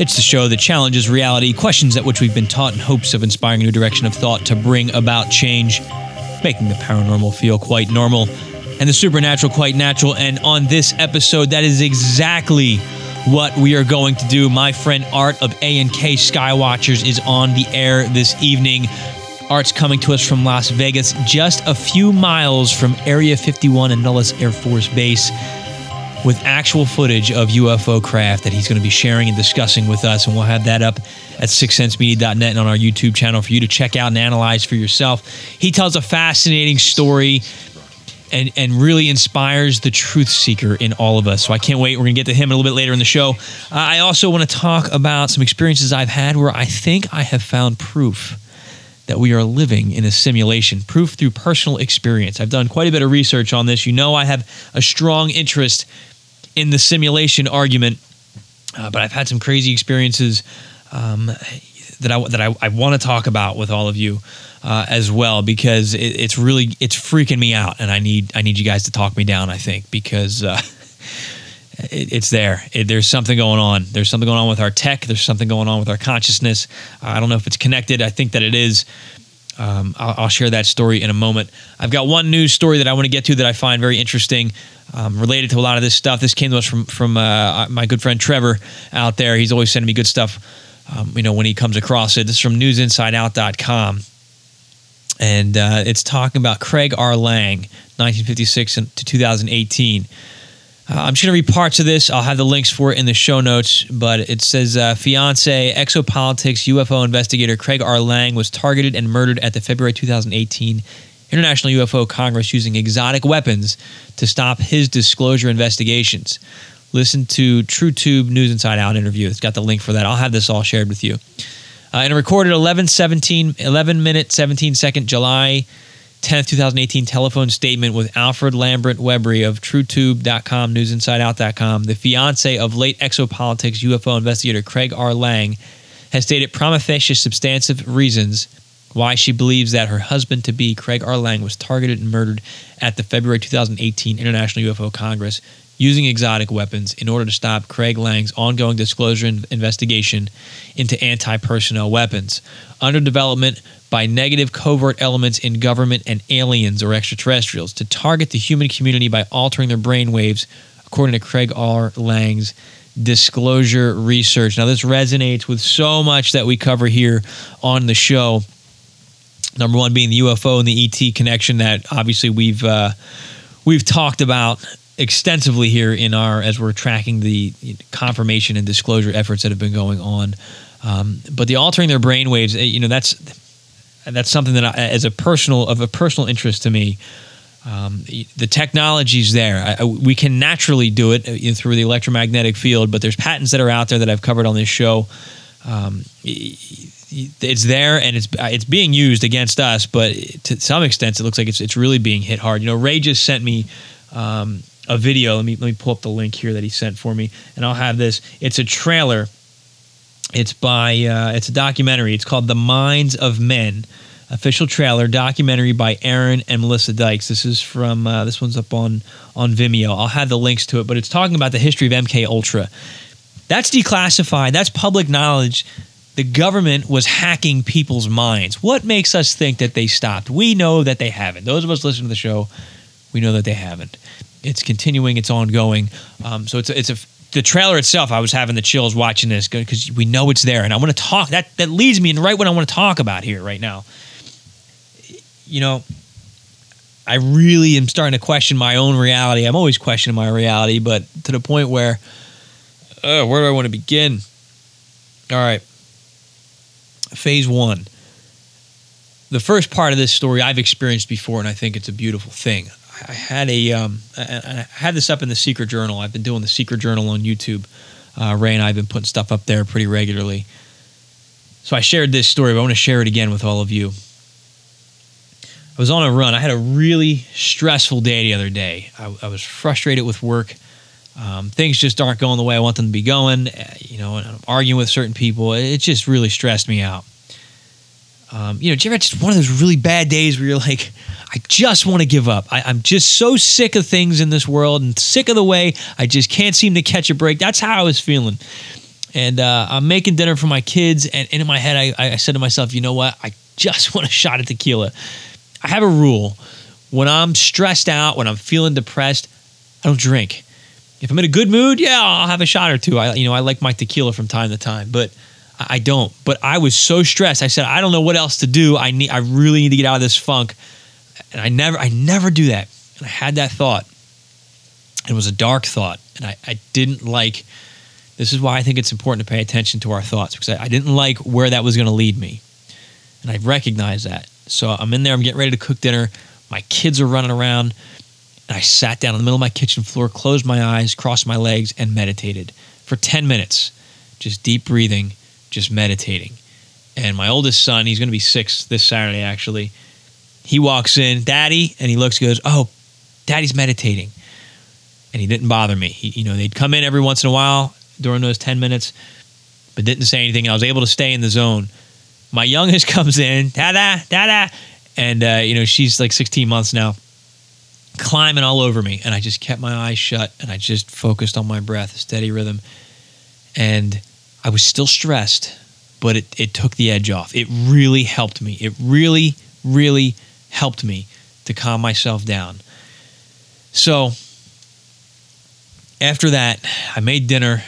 It's the show that challenges reality, questions at which we've been taught in hopes of inspiring a new direction of thought to bring about change, making the paranormal feel quite normal and the supernatural quite natural. And on this episode, that is exactly what we are going to do. My friend Art of A and K Skywatchers is on the air this evening. Art's coming to us from Las Vegas, just a few miles from Area 51 and Nellis Air Force Base, with actual footage of UFO craft that he's going to be sharing and discussing with us. And we'll have that up at sixsensemedia.net and on our YouTube channel for you to check out and analyze for yourself. He tells a fascinating story and, and really inspires the truth seeker in all of us. So I can't wait. We're going to get to him a little bit later in the show. I also want to talk about some experiences I've had where I think I have found proof that we are living in a simulation, proof through personal experience. I've done quite a bit of research on this. You know, I have a strong interest in the simulation argument, uh, but I've had some crazy experiences um, that I that I, I want to talk about with all of you uh, as well because it, it's really it's freaking me out, and I need I need you guys to talk me down. I think because. Uh, it, it's there. It, there's something going on. There's something going on with our tech. There's something going on with our consciousness. I don't know if it's connected. I think that it is. Um, I'll, I'll, share that story in a moment. I've got one news story that I want to get to that I find very interesting, um, related to a lot of this stuff. This came to us from from uh, my good friend Trevor out there. He's always sending me good stuff. Um, you know when he comes across it. This is from NewsInsideOut.com, and uh, it's talking about Craig R. Lang, 1956 to 2018. Uh, I'm just going to read parts of this. I'll have the links for it in the show notes. But it says uh, fiance, exopolitics UFO investigator Craig R. Lang was targeted and murdered at the February 2018 International UFO Congress using exotic weapons to stop his disclosure investigations. Listen to TrueTube News Inside Out interview. It's got the link for that. I'll have this all shared with you. Uh, and a recorded 11, 17, 11 minute, 17 second July 10th, 2018 telephone statement with Alfred Lambert Webre of TrueTube.com, NewsInsideOut.com, the fiance of late exopolitics UFO investigator Craig R. Lang, has stated prima facie substantive reasons why she believes that her husband to be, Craig R. Lang, was targeted and murdered at the February 2018 International UFO Congress using exotic weapons in order to stop Craig Lang's ongoing disclosure and investigation into anti personnel weapons. Under development by negative covert elements in government and aliens or extraterrestrials to target the human community by altering their brain waves, according to Craig R. Lang's disclosure research. Now, this resonates with so much that we cover here on the show. Number one being the UFO and the ET connection that obviously we've uh, we've talked about extensively here in our as we're tracking the confirmation and disclosure efforts that have been going on. Um, but the altering their brain waves, eh, you know, that's that's something that I, as a personal of a personal interest to me. Um, the technology's there. I, we can naturally do it uh, through the electromagnetic field, but there's patents that are out there that I've covered on this show. Um, it's there and it's it's being used against us, but to some extent, it looks like it's it's really being hit hard. You know, Ray just sent me um, a video. Let me let me pull up the link here that he sent for me, and I'll have this. It's a trailer. It's by uh, it's a documentary. It's called The Minds of Men. Official trailer documentary by Aaron and Melissa Dykes. This is from uh, this one's up on on Vimeo. I'll have the links to it, but it's talking about the history of MK Ultra. That's declassified. That's public knowledge. The government was hacking people's minds. What makes us think that they stopped? We know that they haven't. Those of us listening to the show, we know that they haven't it's continuing, it's ongoing. Um, so it's a, it's a the trailer itself. I was having the chills watching this because we know it's there, and I want to talk. That that leads me in right what I want to talk about here right now. You know, I really am starting to question my own reality. I'm always questioning my reality, but to the point where, uh, where do I want to begin? All right, phase one. The first part of this story I've experienced before, and I think it's a beautiful thing. I had a um, I had this up in the Secret Journal. I've been doing the Secret Journal on YouTube Uh, Ray and I have been putting stuff up there pretty regularly. So I shared this story, but I want to share it again with all of you. I was on a run. I had a really stressful day the other day. I, I was frustrated with work. Um, things just aren't going the way I want them to be going. Uh, you know, I'm arguing with certain people. It just really stressed me out. Um, you know, just one of those really bad days where you're like, I just want to give up. I, I'm just so sick of things in this world and sick of the way I just can't seem to catch a break. That's how I was feeling. And uh, I'm making dinner for my kids, and, and in my head, I, I said to myself, you know what? I just want a shot of tequila. I have a rule when I'm stressed out, when I'm feeling depressed, I don't drink. If I'm in a good mood, yeah, I'll have a shot or two. I, you know, I like my tequila from time to time, but I don't. But I was so stressed. I said, I don't know what else to do. I need, I really need to get out of this funk. And I never, I never do that. And I had that thought. It was a dark thought, and I, I didn't like. This is why I think it's important to pay attention to our thoughts because I, I didn't like where that was going to lead me, and I recognized that. So I'm in there. I'm getting ready to cook dinner. My kids are running around. And I sat down in the middle of my kitchen floor, closed my eyes, crossed my legs, and meditated for 10 minutes. Just deep breathing, just meditating. And my oldest son, he's going to be six this Saturday actually. He walks in, Daddy, and he looks, goes, Oh, Daddy's meditating. And he didn't bother me. He, you know, they'd come in every once in a while during those 10 minutes, but didn't say anything. I was able to stay in the zone. My youngest comes in, Dada, Dada. And, uh, you know, she's like 16 months now climbing all over me. And I just kept my eyes shut and I just focused on my breath, steady rhythm. And I was still stressed, but it, it took the edge off. It really helped me. It really, really helped me to calm myself down. So after that, I made dinner.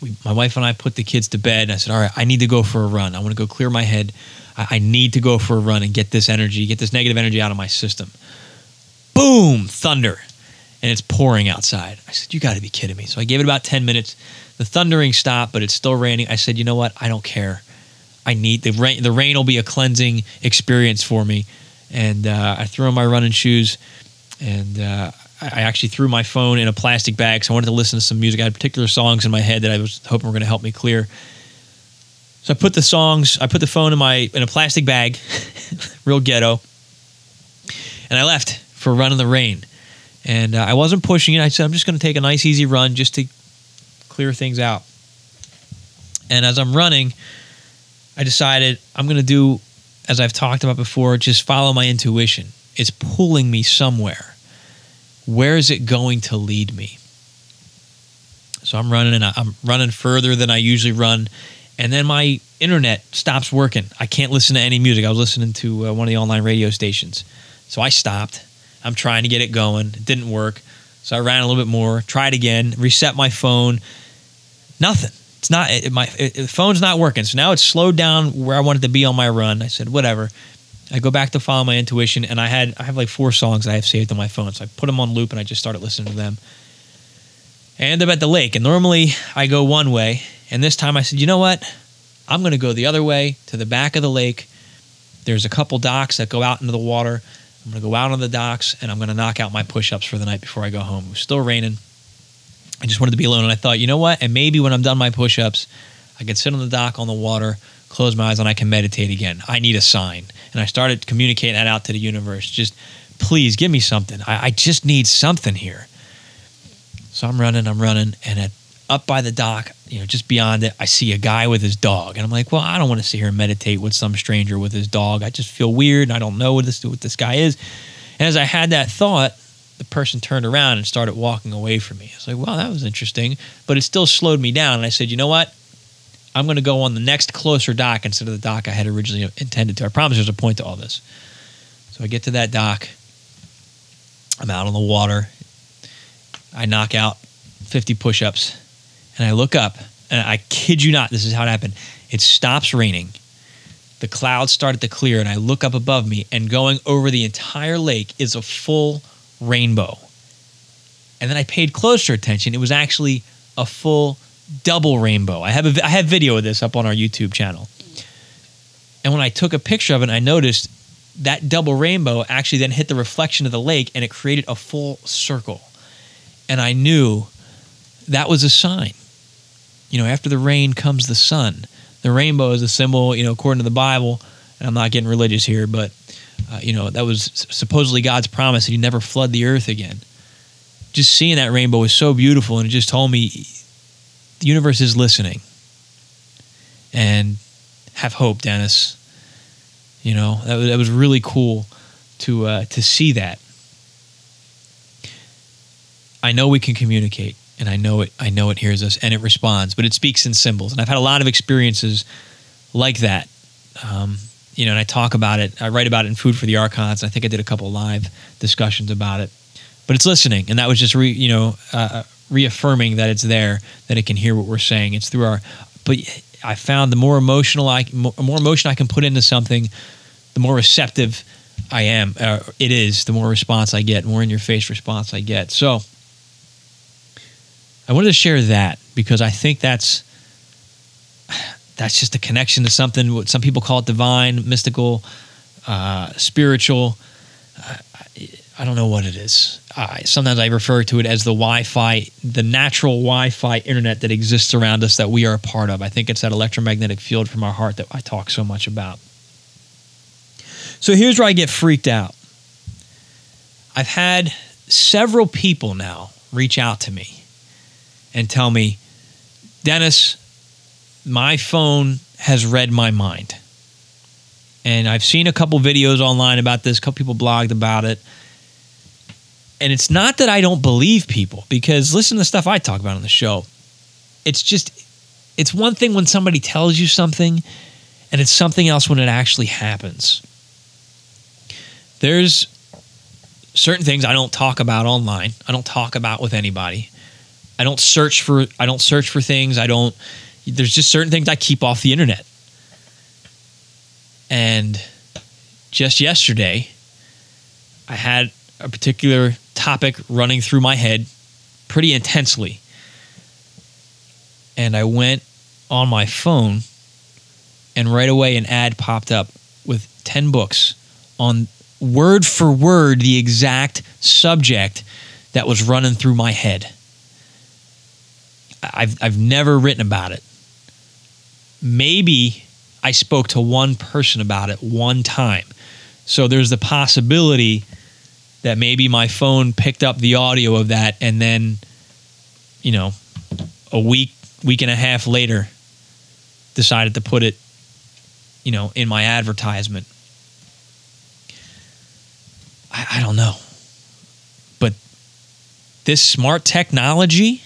We, my wife and I put the kids to bed. And I said, All right, I need to go for a run. I want to go clear my head. I, I need to go for a run and get this energy, get this negative energy out of my system boom, thunder, and it's pouring outside. I said, You got to be kidding me. So I gave it about 10 minutes. The thundering stopped, but it's still raining. I said, You know what? I don't care. I need the rain. The rain will be a cleansing experience for me. And uh, I threw on my running shoes, and uh, I actually threw my phone in a plastic bag. So I wanted to listen to some music. I had particular songs in my head that I was hoping were going to help me clear. So I put the songs, I put the phone in my in a plastic bag, real ghetto, and I left for a run in the rain. And uh, I wasn't pushing it. I said, I'm just going to take a nice, easy run just to clear things out. And as I'm running, I decided I'm going to do, as I've talked about before, just follow my intuition. It's pulling me somewhere. Where is it going to lead me? So I'm running and I'm running further than I usually run. And then my internet stops working. I can't listen to any music. I was listening to uh, one of the online radio stations. So I stopped I'm trying to get it going. It didn't work. So I ran a little bit more, tried again, reset my phone. Nothing. It's not it, my it, phone's not working. So now it's slowed down where I wanted to be on my run. I said whatever. I go back to follow my intuition, and I had I have like four songs I have saved on my phone. So I put them on loop, and I just started listening to them. I end up at the lake, and normally I go one way, and this time I said, you know what? I'm going to go the other way to the back of the lake. There's a couple docks that go out into the water. I'm going to go out on the docks and I'm going to knock out my push ups for the night before I go home. It was still raining. I just wanted to be alone. And I thought, you know what? And maybe when I'm done my push ups, I can sit on the dock on the water, close my eyes, and I can meditate again. I need a sign. And I started communicating that out to the universe. Just please give me something. I, I just need something here. So I'm running, I'm running. And at up by the dock, you know, just beyond it, I see a guy with his dog, and I'm like, well, I don't want to sit here and meditate with some stranger with his dog. I just feel weird, and I don't know what this what this guy is. And as I had that thought, the person turned around and started walking away from me. I was like, well, that was interesting, but it still slowed me down. And I said, you know what? I'm going to go on the next closer dock instead of the dock I had originally intended to. I promise there's a point to all this. So I get to that dock. I'm out on the water. I knock out 50 push ups and I look up, and I kid you not, this is how it happened. It stops raining. The clouds started to clear, and I look up above me, and going over the entire lake is a full rainbow. And then I paid closer attention. It was actually a full double rainbow. I have a, I have video of this up on our YouTube channel. And when I took a picture of it, I noticed that double rainbow actually then hit the reflection of the lake and it created a full circle. And I knew that was a sign you know, after the rain comes the sun. The rainbow is a symbol, you know, according to the Bible. And I'm not getting religious here, but uh, you know, that was supposedly God's promise that He'd never flood the earth again. Just seeing that rainbow was so beautiful, and it just told me the universe is listening. And have hope, Dennis. You know, that was, that was really cool to uh, to see that. I know we can communicate, and I know it. I know it hears us, and it responds, but it speaks in symbols. And I've had a lot of experiences like that. Um, you know, and I talk about it. I write about it in Food for the Archons. I think I did a couple live discussions about it. But it's listening, and that was just re, you know uh, reaffirming that it's there, that it can hear what we're saying. It's through our. But I found the more emotional I more emotion I can put into something, the more receptive I am. Uh, it is the more response I get, more in your face response I get. So I wanted to share that because I think that's that's just a connection to something. What some people call it divine, mystical, uh, spiritual. Uh, I don't know what it is. sometimes I refer to it as the Wi-Fi, the natural Wi-Fi internet that exists around us that we are a part of. I think it's that electromagnetic field from our heart that I talk so much about. So here's where I get freaked out. I've had several people now reach out to me and tell me, Dennis, my phone has read my mind. And I've seen a couple videos online about this, a couple people blogged about it. And it's not that I don't believe people, because listen to the stuff I talk about on the show. It's just, it's one thing when somebody tells you something, and it's something else when it actually happens. There's certain things I don't talk about online. I don't talk about with anybody. I don't search for I don't search for things. I don't there's just certain things I keep off the internet. And just yesterday, I had a particular topic running through my head pretty intensely. And I went on my phone, and right away, an ad popped up with 10 books on word for word the exact subject that was running through my head. I've, I've never written about it maybe I spoke to one person about it one time. So there's the possibility that maybe my phone picked up the audio of that and then, you know, a week, week and a half later, decided to put it, you know, in my advertisement. I, I don't know. But this smart technology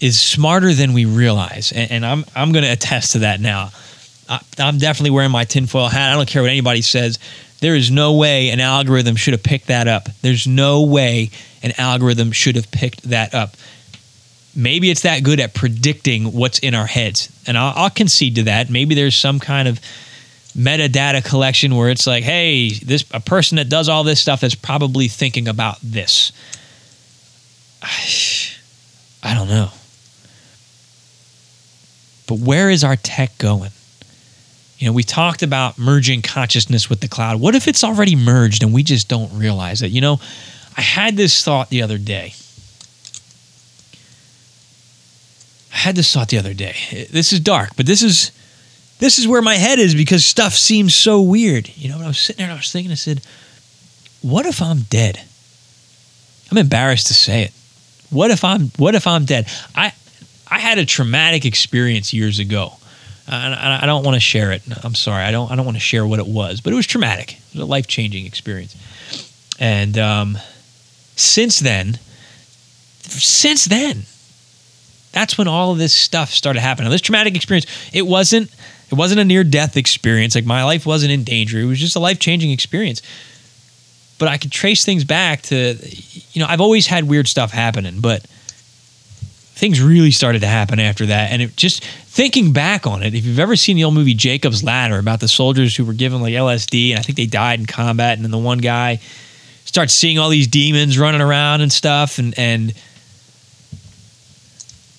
is smarter than we realize, and, and I'm I'm going to attest to that now. I, I'm definitely wearing my tinfoil hat. I don't care what anybody says. There is no way an algorithm should have picked that up. There's no way an algorithm should have picked that up. Maybe it's that good at predicting what's in our heads, and I'll, I'll concede to that. Maybe there's some kind of metadata collection where it's like, hey, this a person that does all this stuff is probably thinking about this. I don't know. But where is our tech going? You know, we talked about merging consciousness with the cloud. What if it's already merged and we just don't realize it? You know, I had this thought the other day. I had this thought the other day. This is dark, but this is this is where my head is because stuff seems so weird. You know, I was sitting there and I was thinking, I said, what if I'm dead? I'm embarrassed to say it. What if I'm what if I'm dead? I I had a traumatic experience years ago. I, I don't want to share it. I'm sorry. I don't. I don't want to share what it was, but it was traumatic. It was a life changing experience. And um, since then, since then, that's when all of this stuff started happening. Now, this traumatic experience, it wasn't. It wasn't a near death experience. Like my life wasn't in danger. It was just a life changing experience. But I could trace things back to, you know, I've always had weird stuff happening, but things really started to happen after that. And it just thinking back on it, if you've ever seen the old movie Jacob's Ladder about the soldiers who were given like LSD and I think they died in combat, and then the one guy starts seeing all these demons running around and stuff, and and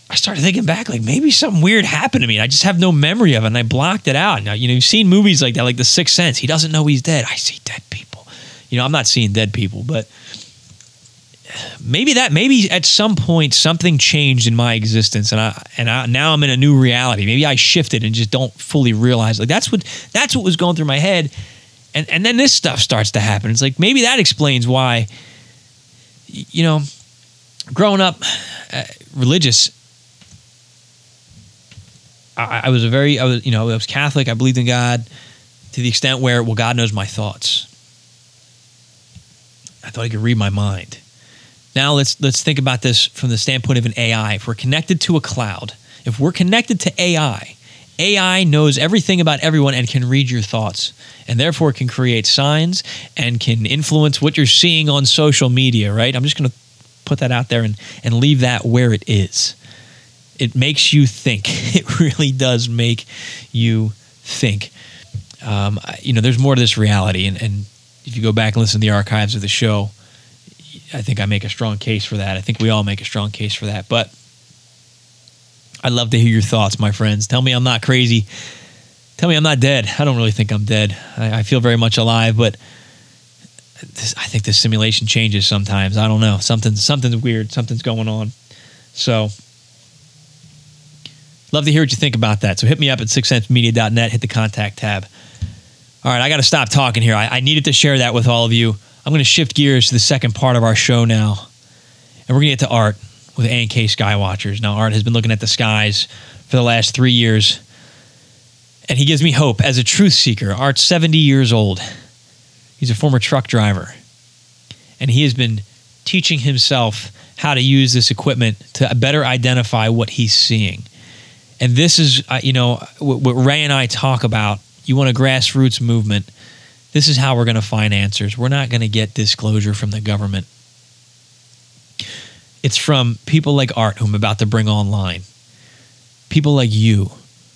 I started thinking back, like maybe something weird happened to me. And I just have no memory of it, and I blocked it out. Now, you know, you've seen movies like that, like The Sixth Sense. He doesn't know he's dead. I see dead people. You know, I'm not seeing dead people, but maybe that maybe at some point something changed in my existence and I and I, now I'm in a new reality. Maybe I shifted and just don't fully realize. Like that's what that's what was going through my head. And and then this stuff starts to happen. It's like maybe that explains why you know growing up uh, religious I, I was a very I was you know I was Catholic. I believed in God to the extent where well God knows my thoughts. I thought he could read my mind. Now let's let's think about this from the standpoint of an AI. If we're connected to a cloud, if we're connected to AI, AI knows everything about everyone and can read your thoughts and therefore can create signs and can influence what you're seeing on social media, right? I'm just going to put that out there and, and leave that where it is. It makes you think. It really does make you think. Um, you know, there's more to this reality. And, and if you go back and listen to the archives of the show, I think I make a strong case for that. I think we all make a strong case for that. But I'd love to hear your thoughts, my friends. Tell me I'm not crazy. Tell me I'm not dead. I don't really think I'm dead. I, I feel very much alive, but this, I think the simulation changes sometimes. I don't know. Something something's weird. Something's going on. So love to hear what you think about that. So hit me up at sixsensemedia.net. Hit the contact tab. All right, I got to stop talking here. I, I needed to share that with all of you. I'm going to shift gears to the second part of our show now, and we're going to get to Art with A&K Skywatchers. Now, Art has been looking at the skies for the last three years, and he gives me hope as a truth seeker. Art's 70 years old. He's a former truck driver, and he has been teaching himself how to use this equipment to better identify what he's seeing. And this is, uh, you know, what Ray and I talk about you want a grassroots movement, this is how we're going to find answers. We're not going to get disclosure from the government. It's from people like Art, who I'm about to bring online. People like you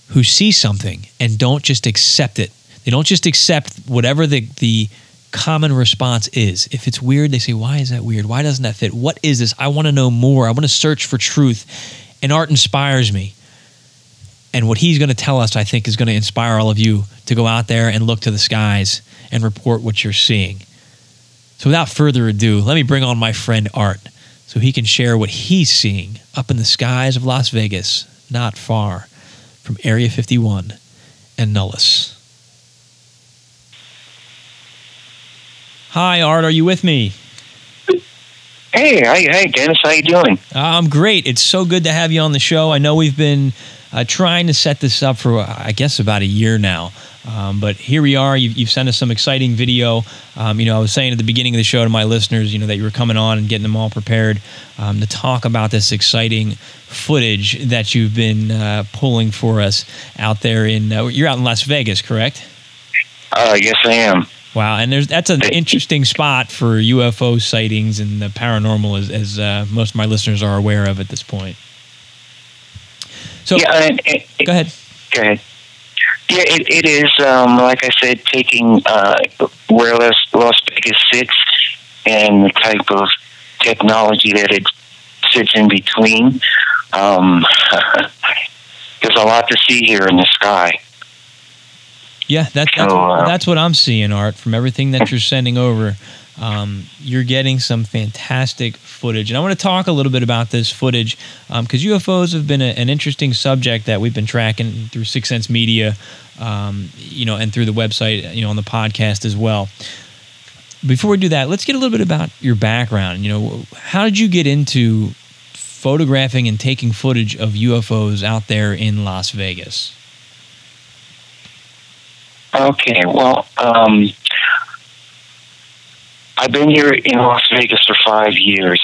who see something and don't just accept it. They don't just accept whatever the, the common response is. If it's weird, they say, Why is that weird? Why doesn't that fit? What is this? I want to know more. I want to search for truth. And art inspires me. And what he's going to tell us, I think, is going to inspire all of you to go out there and look to the skies and report what you're seeing. So, without further ado, let me bring on my friend Art so he can share what he's seeing up in the skies of Las Vegas, not far from Area 51 and Nellis. Hi, Art. Are you with me? Hey, hey, hey, Dennis. How you doing? I'm great. It's so good to have you on the show. I know we've been uh, trying to set this up for, I guess, about a year now. Um, but here we are. You've, you've, sent us some exciting video. Um, you know, I was saying at the beginning of the show to my listeners, you know, that you were coming on and getting them all prepared um, to talk about this exciting footage that you've been uh, pulling for us out there in. Uh, you're out in Las Vegas, correct? Uh, yes, I am. Wow, and there's that's an interesting spot for UFO sightings and the paranormal, as, as uh, most of my listeners are aware of at this point. So, yeah, go ahead. Go ahead. Yeah, it, it is, um, like I said, taking uh, where Las, Las Vegas sits and the type of technology that it sits in between. Um, there's a lot to see here in the sky. Yeah, that, that's, so, uh, that's what I'm seeing, Art, from everything that you're sending over. Um, you're getting some fantastic footage. And I want to talk a little bit about this footage because um, UFOs have been a, an interesting subject that we've been tracking through Six Sense Media, um, you know, and through the website, you know, on the podcast as well. Before we do that, let's get a little bit about your background. You know, how did you get into photographing and taking footage of UFOs out there in Las Vegas? Okay, well, um, I've been here in Las Vegas for five years,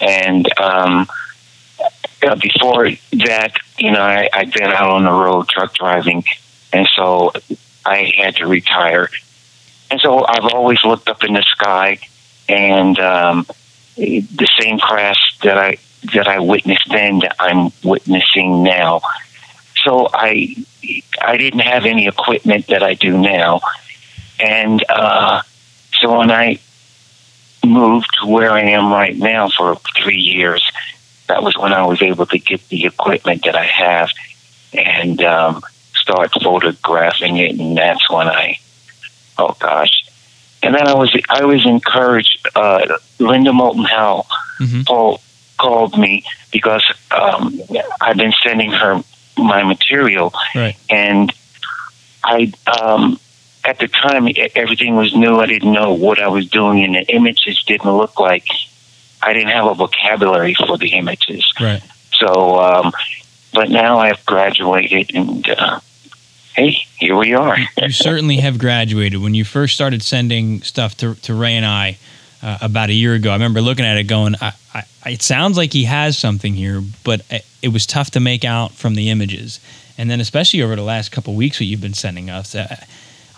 and um, uh, before that, you know, I, I'd been out on the road truck driving, and so I had to retire. And so I've always looked up in the sky, and um, the same crash that I that I witnessed then that I'm witnessing now. So I I didn't have any equipment that I do now, and uh, so when I moved to where I am right now for three years, that was when I was able to get the equipment that I have and um, start photographing it. And that's when I, oh gosh, and then I was I was encouraged. Uh, Linda Moulton Howe Mhm. called called me because um, I've been sending her my material, Right. and I um, at the time everything was new. I didn't know what I was doing, and the images didn't look like. I didn't have a vocabulary for the images. Right. So, um, but now I've graduated, and uh, hey, here we are. you certainly have graduated. When you first started sending stuff to, to Ray and I uh, about a year ago, I remember looking at it going, I, I, it sounds like he has something here, but it, it was tough to make out from the images. And then, especially over the last couple of weeks, what you've been sending us, uh,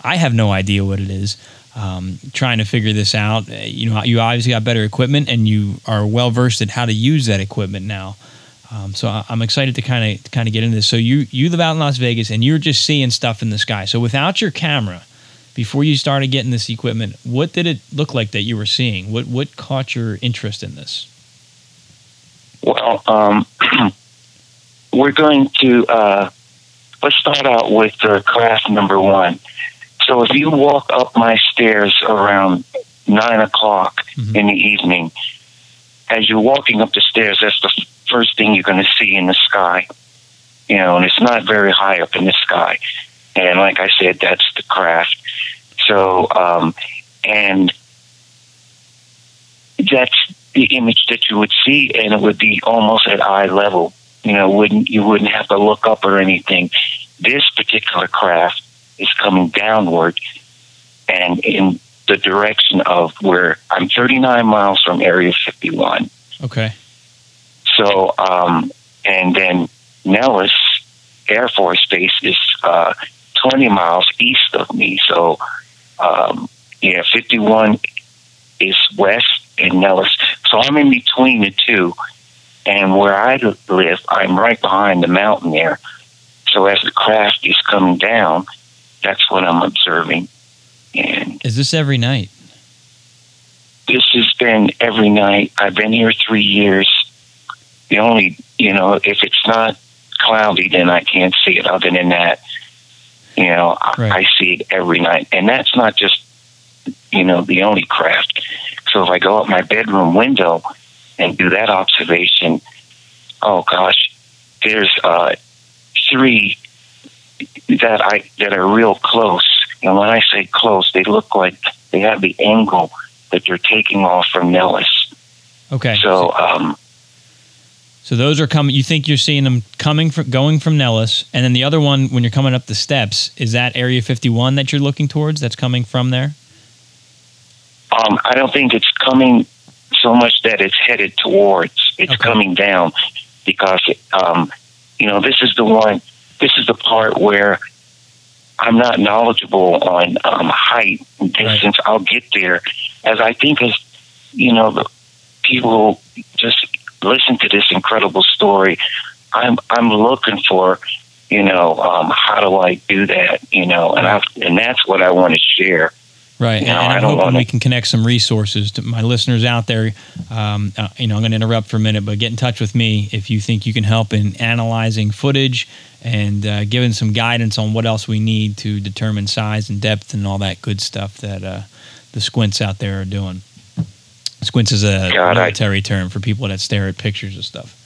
I have no idea what it is. Um, trying to figure this out, Uh, you know, you obviously got better equipment, and you are well versed in how to use that equipment now. Um, so I- I'm excited to kind of kind of get into this. So you you live out in Las Vegas and you're just seeing stuff in the sky. So without your camera, before you started getting this equipment, what did it look like that you were seeing? What what caught your interest in this? Well, um, we're going to uh, let's start out with uh, craft number one. So if you walk up my stairs around nine o'clock Mhm. in the evening, as you're walking up the stairs, that's the first thing you're going to see in the sky. You know, and it's not very high up in the sky. And like I said, that's the craft. So, um, and that's the image that you would see, and it would be almost at eye level. You know, wouldn't you wouldn't have to look up or anything. This particular craft is coming downward, and in the direction of where I'm 39 miles from Area 51. Okay. So, um, and then Nellis Air Force Base is uh, 20 miles east of me. So, um, yeah, 51 is west and Nellis. So I'm in between the two. And where I live, I'm right behind the mountain there. So as the craft is coming down, that's what I'm observing. And Is this every night? this has been every night. I've been here three years. The only, you know, if it's not cloudy, then I can't see it. Other than that, you know, I, Right. I see it every night. And that's not just, you know, the only craft. So if I go up my bedroom window and do that observation, oh gosh, there's uh, three that I that are real close. And when I say close, they look like they have the angle that they're taking off from Nellis. Okay. So, um, So those are coming. You think you're seeing them coming from going from Nellis, and then the other one when you're coming up the steps is that Area 51 that you're looking towards. That's coming from there. um, I don't think it's coming so much that it's headed towards. It's Okay. coming down because, um, you know, this is the one. This is the part where I'm not knowledgeable on um, height and Right. distance. I'll get there, as I think as you know, the people just listen to this incredible story. I'm I'm looking for, you know, um, how do I do that? You know, and I and that's what I want to share. Right, No, and, I I'm hoping we can connect some resources to my listeners out there. Um, uh, you know, I'm going to interrupt for a minute, but get in touch with me if you think you can help in analyzing footage and uh, giving some guidance on what else we need to determine size and depth and all that good stuff that uh, the squints out there are doing. Squints is a God, I- military term for people that stare at pictures of stuff.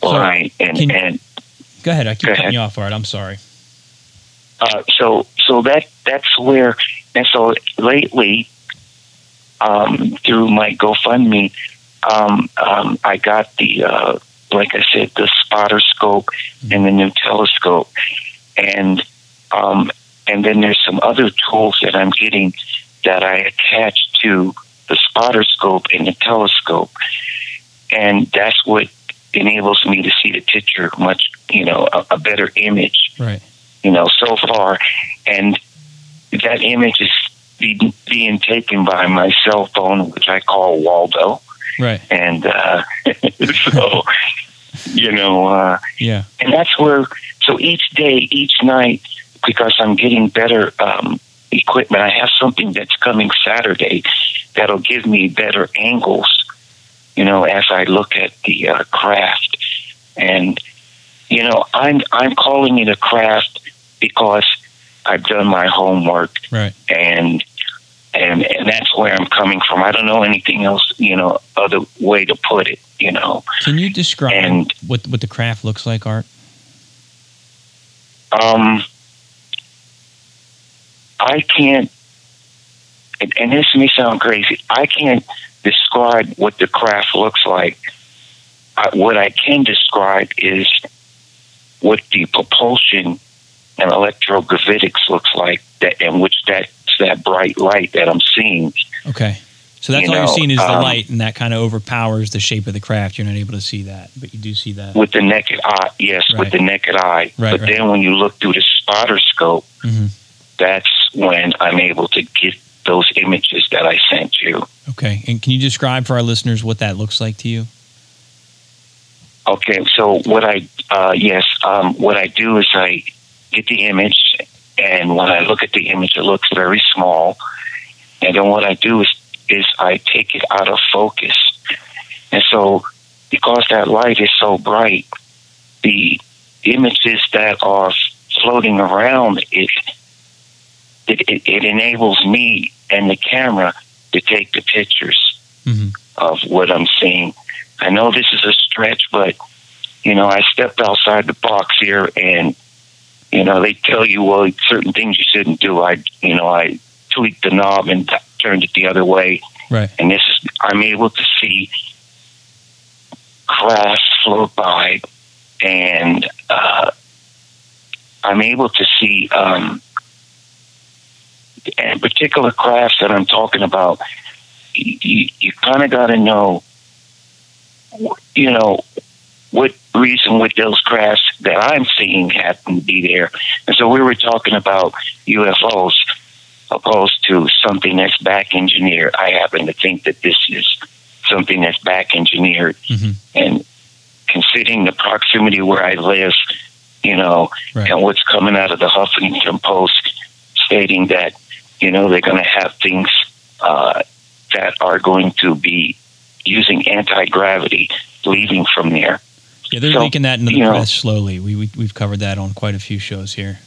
So, right, and can- and Go ahead. I keep cutting ahead. you off, Art. I'm sorry. Uh, so so that that's where and so lately um, through my GoFundMe, um, um, I got the uh, like I said the spotter scope and the new telescope, and um, and then there's some other tools that I'm getting that I attach to the spotter scope and the telescope, and that's what enables me to see the picture much you know a, a better image. Right. You know, so far. And that image is be, being taken by my cell phone, which I call Waldo. Right. And uh, so, you know, uh, Yeah. and that's where, so each day, each night, because I'm getting better um, equipment, I have something that's coming Saturday that'll give me better angles, you know, as I look at the uh, craft. And, you know, I'm, I'm calling it a craft because I've done my homework Right. and and and that's where I'm coming from. I don't know anything else, you know, other way to put it, you know. Can you describe And- what what the craft looks like, Art? Um, I can't, and, and this may sound crazy. I can't describe what the craft looks like. I, what I can describe is what the propulsion and electrogravitics looks like. That in which that's that bright light that I'm seeing. Okay. So that's You all you're seeing is the um, light, and that kind of overpowers the shape of the craft. You're not able to see that, but you do see that. with the naked eye. Yes, Right. with the naked eye. Right, but right. then when you look through the spotter scope, hmm that's when I'm able to get those images that I sent you. Okay. And can you describe for our listeners what that looks like to you? Okay, so what I uh, yes, um, what I do is I get the image, and when I look at the image, it looks very small. And then what I do is is I take it out of focus, and so because that light is so bright, the images that are floating around it, it, it, it enables me and the camera to take the pictures hmm of what I'm seeing. I know this is a stretch, but you know, I stepped outside the box here, and you know, they tell you well certain things you shouldn't do. I, you know, I tweaked the knob and t- turned it the other way, Right. and this is I'm able to see crafts float by, and uh, I'm able to see um, and particular crafts that I'm talking about. You, you, you kind of got to know, you know, what reason would those crafts that I'm seeing happen to be there. And so we were talking about UFOs opposed to something that's back engineered. I happen to think that this is something that's back engineered. hmm And considering the proximity where I live, you know, Right. and what's coming out of the Huffington Post stating that, you know, they're going to have things uh, that are going to be using anti gravity leaving from there. Yeah, they're So, leaking that into the you know- press slowly. We, we we've covered that on quite a few shows here.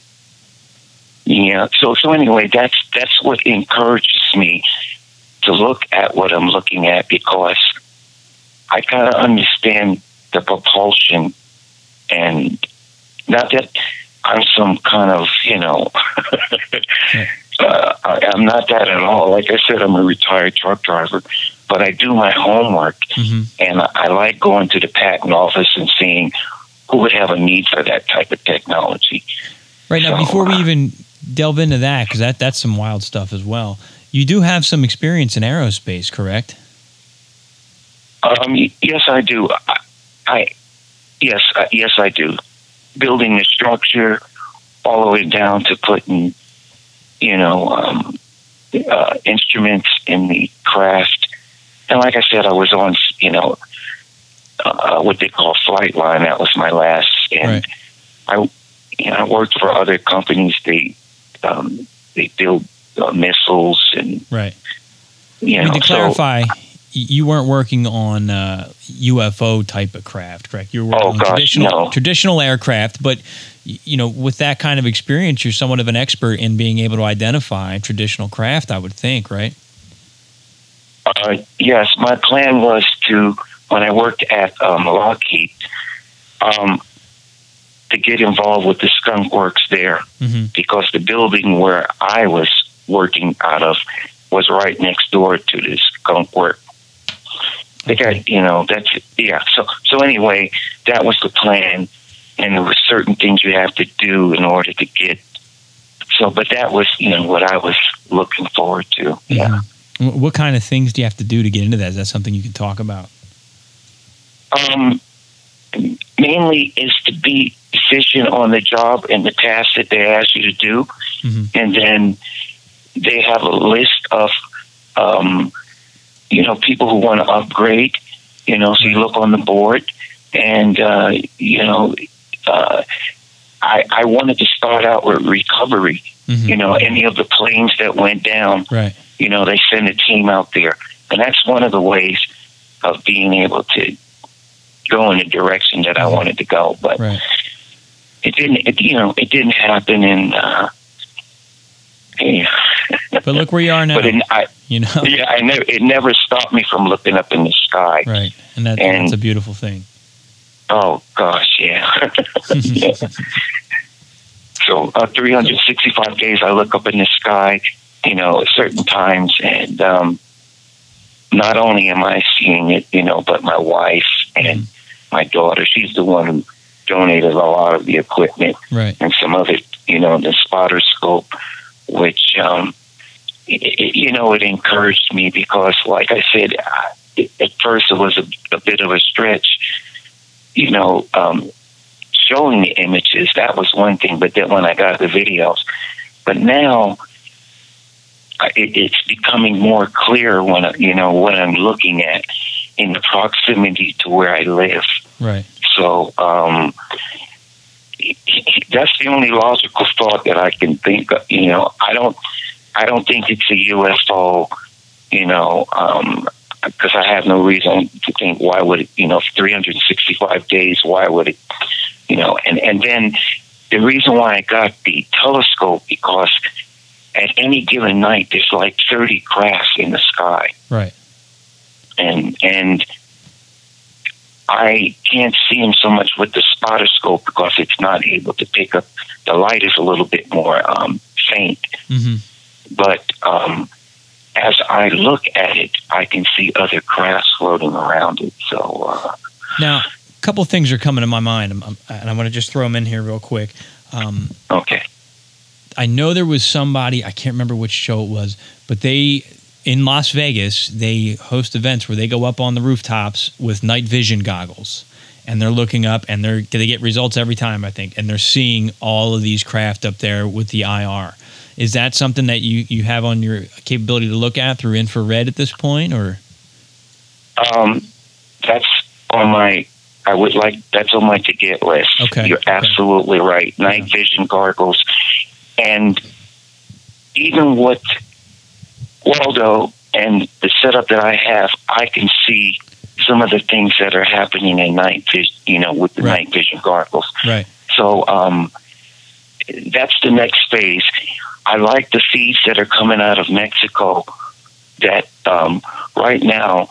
Yeah. So so anyway, that's that's what encourages me to look at what I'm looking at because I kind of understand the propulsion and not that I'm some kind of you know. Uh, I, I'm not that at all. Like I said, I'm a retired truck driver, but I do my homework, hmm and I, I like going to the patent office and seeing who would have a need for that type of technology. Right now, So, before we uh, even delve into that, because that that's some wild stuff as well. You do have some experience in aerospace, correct? Um, yes, I do. I, I yes, uh, yes, I do. Building the structure all the way down to putting, you know, um, uh, instruments in the craft. And like I said, I was on, you know, uh, what they call flight line. That was my last, and I, you know, I worked for other companies. They, um, they build uh, missiles and Right. you know. to clarify, y- you weren't working on uh, UFO type of craft, correct? You were working Oh, on gosh, traditional no. traditional aircraft, but you know, with that kind of experience, you're somewhat of an expert in being able to identify traditional craft. I would think, right? Uh, yes, my plan was to when I worked at um, Lockheed um, to get involved with the skunk works there hmm because the building where I was working out of was right next door to the skunk work. They got you know that's yeah. So so anyway, that was the plan, and there were certain things you have to do in order to get. So, but that was you know what I was looking forward to. Yeah. Mhm. What kind of things do you have to do to get into that? Is that something you can talk about? um, mainly is to be efficient on the job and the tasks that they ask you to do, Mhm. and then they have a list of, um, you know, people who want to upgrade. You know, so you look on the board, and uh, you know, uh, I I wanted to start out with recovery. Mhm. You know, any of the planes that went down Right. You know, they send a team out there. And that's one of the ways of being able to go in the direction that I wanted to go. But Right. it didn't, it, you know, it didn't happen. And, uh, Yeah. But look where you are now. But it, I, you know, yeah, I never, it never stopped me from looking up in the sky. right? And that, And- that's a beautiful thing. Oh gosh, yeah. Yeah. So uh, 365 days, I look up in the sky, you know, at certain times, and um, not only am I seeing it, you know, but my wife and my daughter. She's the one who donated a lot of the equipment Right. and some of it, you know, the spotter scope, which, um, it, it, you know, it encouraged me because, like I said, I, it, at first it was a, a bit of a stretch, you know, um, showing the images. That was one thing, but then when I got the videos, but now it's becoming more clear when you know what I'm looking at in the proximity to where I live. Right. So um, that's the only logical thought that I can think of. You know, I don't, I don't think it's a UFO. You know, because I have no reason to think why would it. You know, 365 days. Why would it? You know, and and then the reason why I got the telescope because at any given night there's like 30 crafts in the sky Right. and and I can't see them so much with the spotter scope because it's not able to pick up. The light is a little bit more um, faint, hmm but um, as I look at it, I can see other crafts floating around it. So uh, Now, a couple things are coming to my mind, and I want to just throw them in here real quick. Um, okay, I know there was somebody I can't remember which show it was, but they in Las Vegas they host events where they go up on the rooftops with night vision goggles and they're looking up and they're they get results every time I think and they're seeing all of these craft up there with the IR. Is that something that you you have on your capability to look at through infrared at this point or um, that's on my. I would like that's on my to get list. Okay, you're okay. absolutely right. Night vision goggles, and even with Waldo and the setup that I have, I can see some of the things that are happening in night vision. You know, with the Right. night vision goggles. right? So um, that's the next phase. I like the feeds that are coming out of Mexico. That um, right now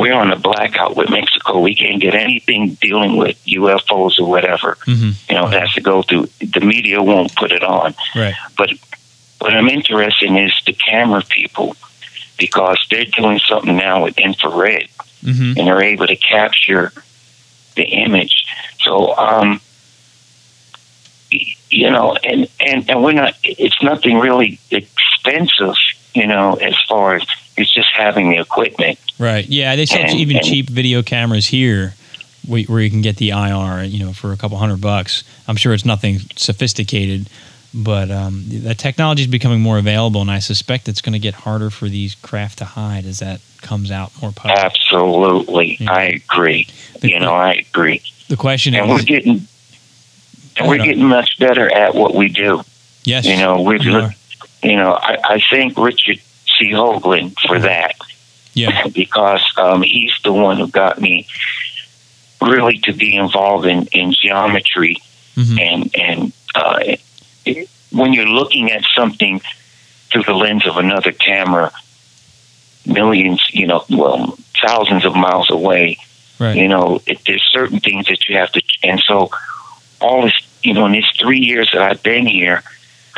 we're on a blackout with Mexico. We can't get anything dealing with UFOs or whatever. hmm You know, it has to go through. The media won't put it on. Right. But what I'm interested in is the camera people because they're doing something now with infrared hmm and they're able to capture the image. So, um, you know, and, and, and we're not, it's nothing really expensive, you know, as far as it's just having the equipment. Right. Yeah, they sell And- even and- cheap video cameras here where where you can get the IR, you know, for a couple hundred bucks. I'm sure it's nothing sophisticated, but um, the technology is becoming more available, and I suspect it's going to get harder for these craft to hide as that comes out more public. Absolutely. Yeah. I agree. The- You know, I agree. The question And we're is, getting, and we're getting much better at what we do. yes, You know, we've, are. You know, I, I thank Richard C. Hoagland for that. yeah, because um, he's the one who got me really to be involved in, in geometry hmm and and uh, it, when you're looking at something through the lens of another camera millions you know well thousands of miles away right, you know it, there's certain things that you have to and so all this you know in these three years that i've been here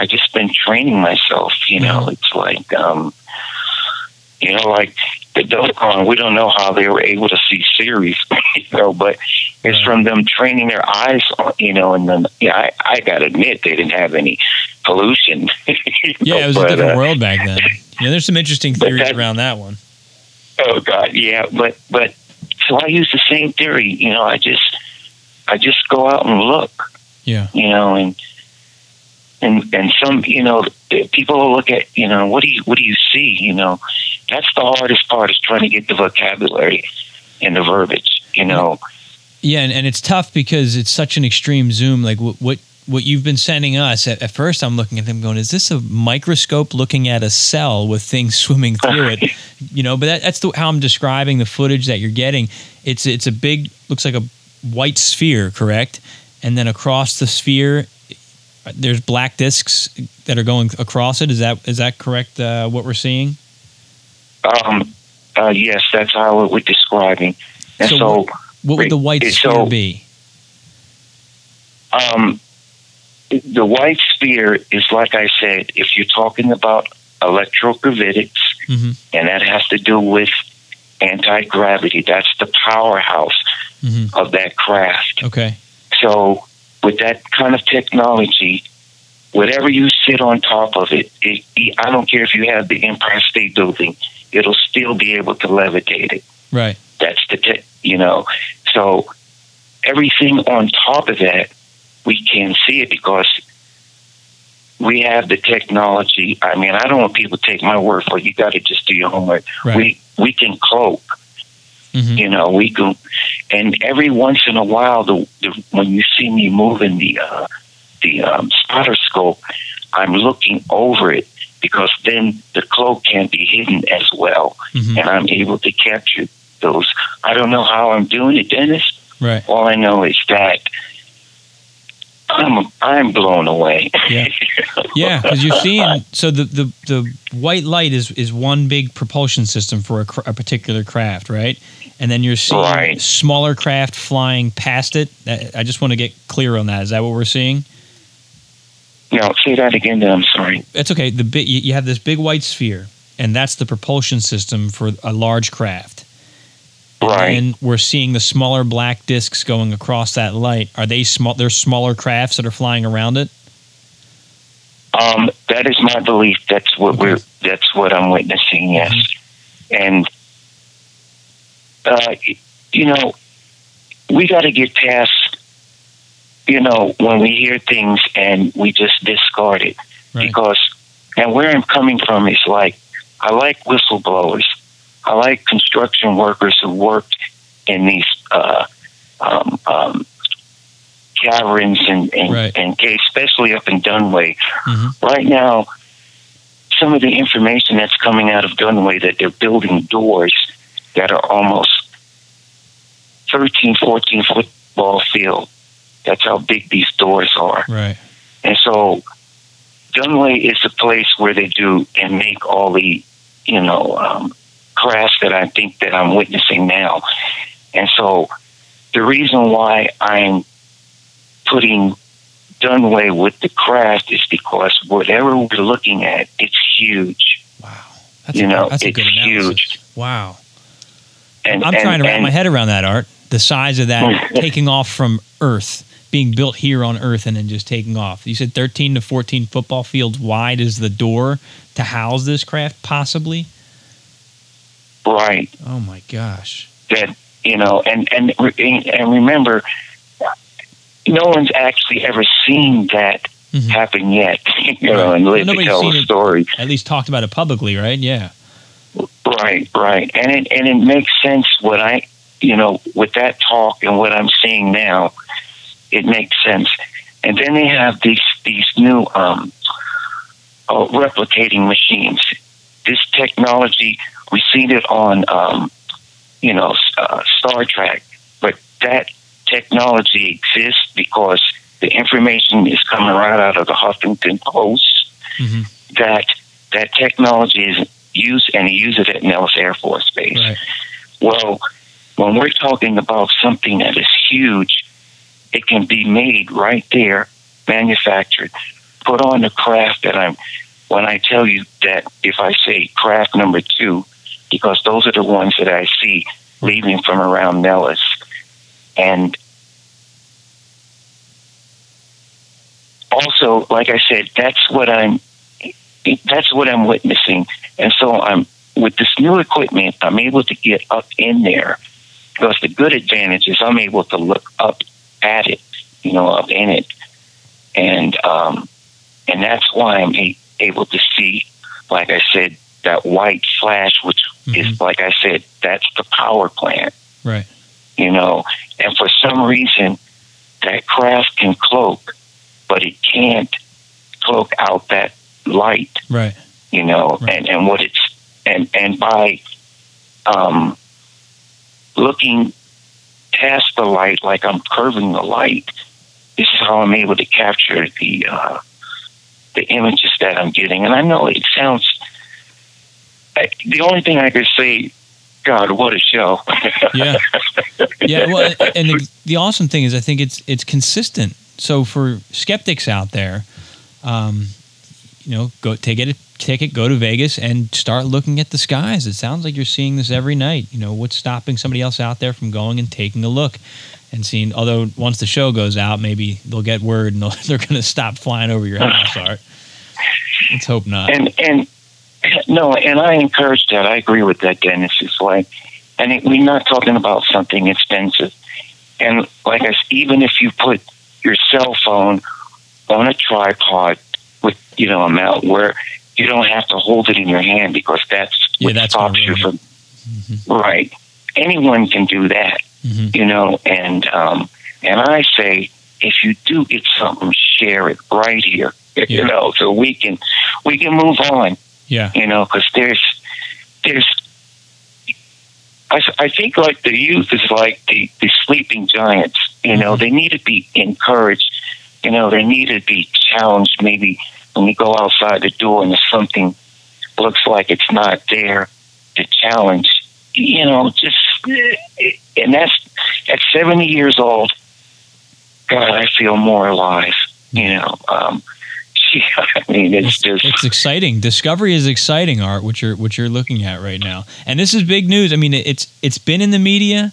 i just been training myself you know it's like um you know like the Dogon, we don't know how they were able to see Sirius you know but it's from them training their eyes you know and then yeah i, I gotta admit they didn't have any pollution yeah. know, It was a different uh, world back then. Yeah, there's some interesting theories that- around that one. Oh God, yeah, but but so I use the same theory. You know, I just I just go out and look. Yeah, You know, and and and some you know eh, people will look at you know what do you what do you see? You know, that's the hardest part is trying to get the vocabulary and the verbiage. You know, Yeah, and, and it's tough because it's such an extreme zoom. Like what what, what you've been sending us. At, at first, I'm looking at them going, "Is this a microscope looking at a cell with things swimming through it?" You know, but that, that's the, how I'm describing the footage that you're getting. It's it's a big, looks like a white sphere, correct? And then across the sphere, there's black discs that are going across it. Is that is that correct? Uh, what we're seeing? Um, uh, yes, that's how we're describing. And So so, What would the white sphere so- be? um, the white sphere is like I said. If you're talking about electrogravitics, hmm and that has to do with anti gravity. That's the powerhouse hmm of that craft. Okay. So, with that kind of technology, whatever you sit on top of it, it, I don't care if you have the Empire State Building, it'll still be able to levitate it. Right. That's the, te- you know, so everything on top of that, we can see it because we have the technology. I mean, I don't want people to take my word for it. You got to just do your homework. Right. We we can cloak. Hmm You know, we can, and every once in a while, the, the when you see me moving the uh, the um, spotter scope, I'm looking over it because then the cloak can't be hidden as well, hmm and I'm able to capture those. I don't know how I'm doing it, Dennis. Right. All I know is that I'm I'm blown away. Yeah. Yeah, because you're seeing so the, the the white light is is one big propulsion system for a, a particular craft, right? And then you're seeing Right. smaller craft flying past it. I just want to get clear on that. Is that what we're seeing? No, say that again. Then I'm sorry. It's okay. The you you have this big white sphere, and that's the propulsion system for a large craft. Right. And we're seeing the smaller black discs going across that light. Are they small? They're smaller crafts that are flying around it. Um, that is my belief. That's what Okay. we're. That's what I'm witnessing. Yes, and uh, you know, we got to get past. You know, when we hear things and we just discard it Right. because, and where I'm coming from is like, I like whistleblowers. I like construction workers who worked in these uh, um, um, caverns and and, Right. and caves, especially up in Dugway hmm right now, some of the information that's coming out of Dugway that they're building doors that are almost 13, 14 football field. That's how big these doors are. Right. And so Dugway is the place where they do and make all the, you know, um, crafts that I think that I'm witnessing now. And so the reason why I'm putting Dugway with the craft is because whatever we're looking at, it's huge. Wow. That's You a, know, that's it's good huge. Wow. And I'm and- trying to wrap and- my head around that art. The size of that taking off from Earth, being built here on Earth, and then just taking off. You said 13 to 14 football fields wide is the door to house this craft, possibly. Right. Oh my gosh. that you know and and and remember no one's actually ever seen that Mhm. happen yet you know Right. and Well, live to tell the it. At least talked about it publicly, right? Yeah. right right and it and it makes sense what i you know with that talk and what i'm seeing now it makes sense and then they have these these new um uh, replicating machines this technology we've seen it on um you know uh, star trek but that technology exists because the information is coming right out of the huffington post hmm that that technology is used and they use it at Nellis Air Force Base. Right. Well, when we're talking about something that is huge, it can be made right there, manufactured, put on the craft that I'm. When I tell you that, if I say craft number two, because those are the ones that I see leaving from around Nellis, and also, like I said, that's what I'm. That's what I'm witnessing, and so I'm with this new equipment. I'm able to get up in there because the good advantage is I'm able to look up at it, you know, up in it, and um, and that's why I'm a- able to see, like I said, that white flash, which is like I said, that's the power plant, Right. you know, and for some reason, that craft can cloak, but it can't cloak out that light Right. you know, Right. and, and what it's and and by um, looking past the light, like I'm curving the light, this is how I'm able to capture the uh, the images that I'm getting. And I know it sounds. I, the only thing I could say, God, what a show! yeah, yeah. Well, and the, the, awesome thing is, I think it's it's consistent. So for skeptics out there, um, you know, go take it, take it, go to Vegas and start looking at the skies. It sounds like you're seeing this every night. You know, what's stopping somebody else out there from going and taking a look? And seeing. Although once the show goes out, maybe they'll get word and they're going to stop flying over your house. Art. Let's hope not. And and no, and I encourage that. I agree with that, Dennis. It's like, and it, we're not talking about something expensive. And like I, said, even if you put your cell phone on a tripod with you know a mount where you don't have to hold it in your hand because that's yeah, what that's stops you from mm-hmm. right. Anyone can do that mm-hmm. you know, and um, and I say if you do get something, share it right here, yeah. you know, so we can we can move on. Yeah, you know, because there's there's I, I think like the youth is like the, the sleeping giants. You know, mm-hmm. they need to be encouraged. You know, they need to be challenged. Maybe when we go outside the door and something looks like it's not there, to challenge. You know, just and that's at 70 years old. God, I feel more alive. You know, um, I mean, it's, just it's exciting. Discovery is exciting, Art. What you're what you're looking at right now, and this is big news. I mean, it's it's been in the media,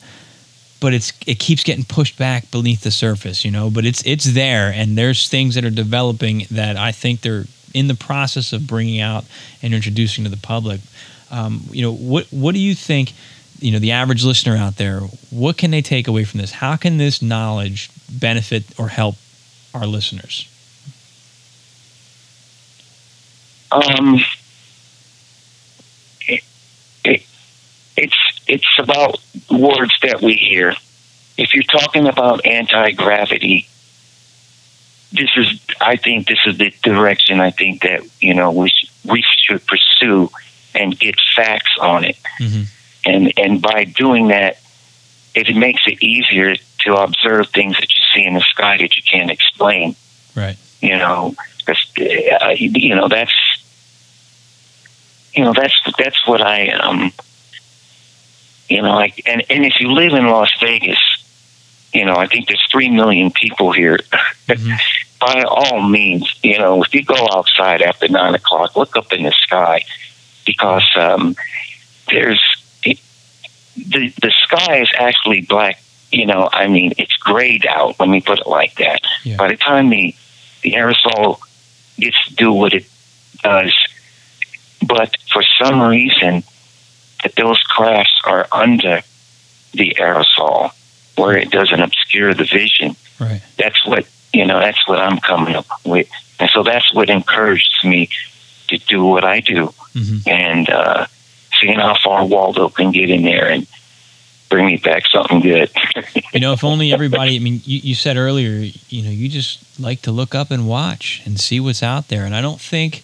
but it's it keeps getting pushed back beneath the surface. You know, but it's it's there, and there's things that are developing that I think they're in the process of bringing out and introducing to the public. Um, you know, what what do you think? you know the average listener out there what can they take away from this how can this knowledge benefit or help our listeners um it, it, it's it's about words that we hear if you're talking about anti-gravity this is i think this is the direction i think that you know we, sh- we should pursue and get facts on it mm-hmm and and by doing that, it makes it easier to observe things that you see in the sky that you can't explain. Right. You know, uh, you know that's you know that's that's what I um you know like and and if you live in Las Vegas, you know I think there's three million people here. Mm-hmm. By all means, you know if you go outside after nine o'clock, look up in the sky because um, there's the the sky is actually black. You know, I mean, it's grayed out. Let me put it like that. Yeah. By the time the the aerosol gets to do what it does, but for some reason, that those crafts are under the aerosol where it doesn't obscure the vision. Right. That's what you know. That's what I'm coming up with, and so that's what encourages me what I do. Mm-hmm. And uh, seeing how far Waldo can get in there and bring me back something good. you know, if only everybody, I mean, you, you said earlier, you know, you just like to look up and watch and see what's out there. And I don't think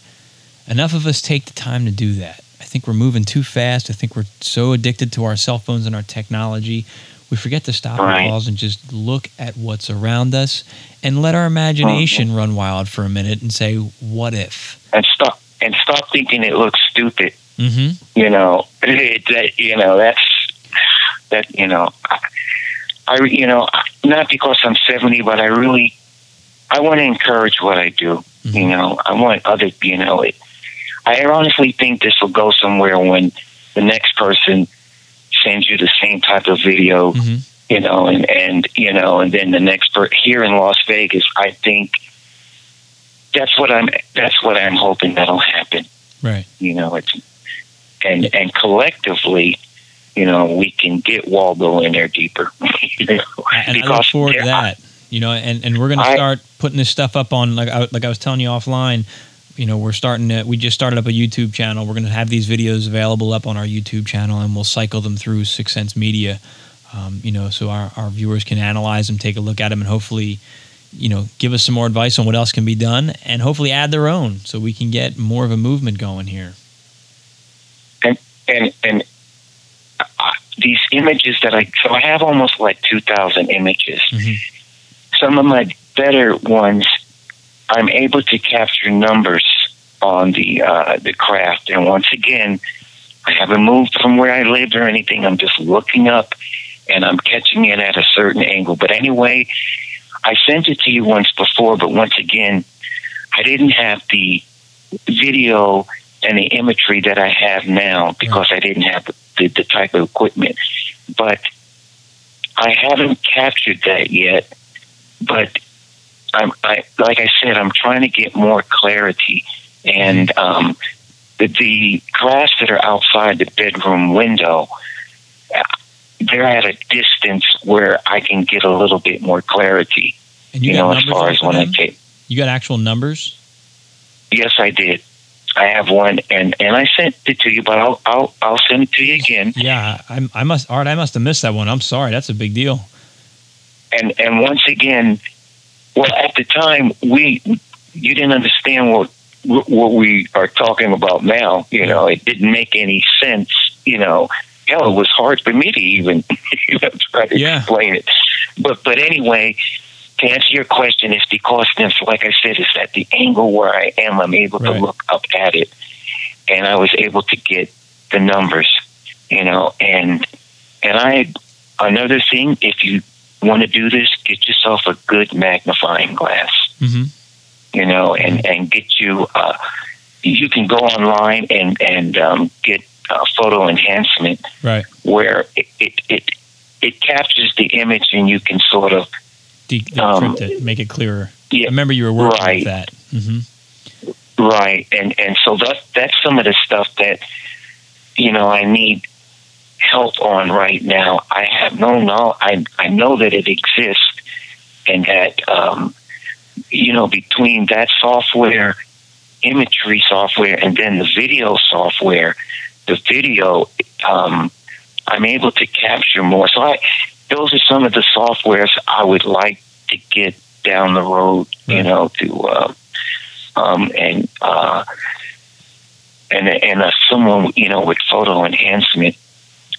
enough of us take the time to do that. I think we're moving too fast. I think we're so addicted to our cell phones and our technology. We forget to stop right. and pause and just look at what's around us and let our imagination mm-hmm. run wild for a minute and say, what if? And stop and stop thinking it looks stupid Mm-hmm. You know, it, you know that's that. You know, I, you know not because I'm 70, but I really I want to encourage what I do. Mm-hmm. You know, I want other. You know, it. I honestly think this will go somewhere when the next person sends you the same type of video. Mm-hmm. You know, and and you know, and then the next per- here in Las Vegas, I think that's what I'm. That's what I'm hoping that'll happen. Right. You know, it's and and collectively, you know, we can get Waldo in there deeper. you know, and I look forward to that. You know, and, and we're going to start putting this stuff up on like I, like I was telling you offline. You know, we're starting to we just started up a YouTube channel. We're going to have these videos available up on our YouTube channel, and we'll cycle them through Six Sense Media. Um, you know, so our, our viewers can analyze them, take a look at them, and hopefully, you know, give us some more advice on what else can be done, and hopefully add their own, so we can get more of a movement going here and and uh, these images that I so I have almost like two thousand images. Mm-hmm. Some of my better ones, I'm able to capture numbers on the uh, the craft. And once again, I haven't moved from where I lived or anything. I'm just looking up and I'm catching it at a certain angle. But anyway, I sent it to you once before, but once again, I didn't have the video and the imagery that I have now because I didn't have the, the type of equipment. But I haven't captured that yet. But I'm, I, like I said, I'm trying to get more clarity. And um, the, the grass that are outside the bedroom window, they're at a distance where I can get a little bit more clarity. And you, You got know, as numbers far as when I them? take. You got actual numbers? Yes, I did. I have one, and and I sent it to you, but I'll I'll I'll send it to you again. Yeah, I, I must. Art, I must have missed that one. I'm sorry. That's a big deal. And and once again, well, at the time we you didn't understand what what we are talking about now. You know, it didn't make any sense. You know, hell, it was hard for me to even try to Yeah. explain it. But but anyway, to answer your question, it's because then, like I said, it's at the angle where I am. I'm able Right. to look up at it, and I was able to get the numbers. You know, and and I another thing, if you want to do this, get yourself a good magnifying glass. hmm You know, and and get you. Uh, you can go online and and um, get uh, photo enhancement Right. where it, it it it captures the image and you can sort of De- Um, it, make it clearer. I yeah remember you were working Right. with that. hmm right and and so that that's some of the stuff that you know I need help on right now. I have no know I I know that it exists and that um, you know between that software, imagery software, and then the video software, the video um, I'm able to capture more. So I those are some of the softwares I would like to get down the road. You Right. know to. Uh, um, and uh, and and uh, someone you know with photo enhancement.